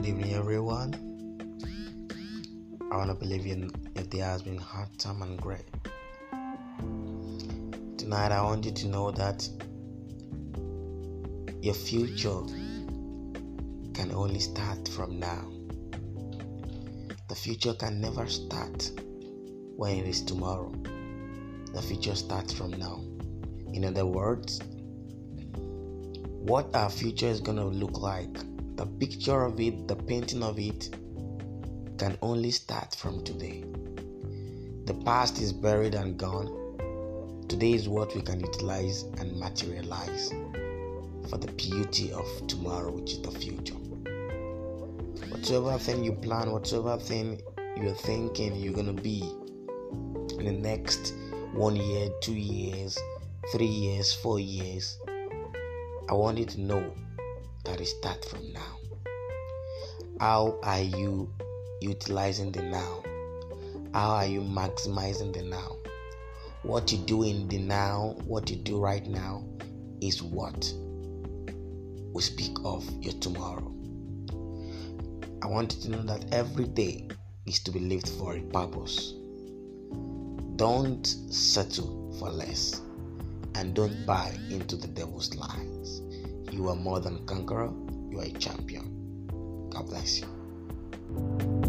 Good evening, everyone. I want to believe in your day has been hard time and great. Tonight, I want you to know that your future can only start from now. The future can never start when it is tomorrow. The future starts from now. In other words, what our future is going to look like the picture of it, the painting of it, can only start from today. The past is buried and gone. Today is what we can utilize and materialize for the beauty of tomorrow, which is the future. Whatever thing you plan, whatever thing you're thinking you're gonna be in the next one year, two years, three years, four years, I want you to know that it starts from now. How are you utilizing the now? How are you maximizing the now? What you do in the now, what you do right now, is what we speak of your tomorrow. I want you to know that every day is to be lived for a purpose. Don't settle for less and don't buy into the devil's lies. You are more than a conqueror, you are a champion. God bless you.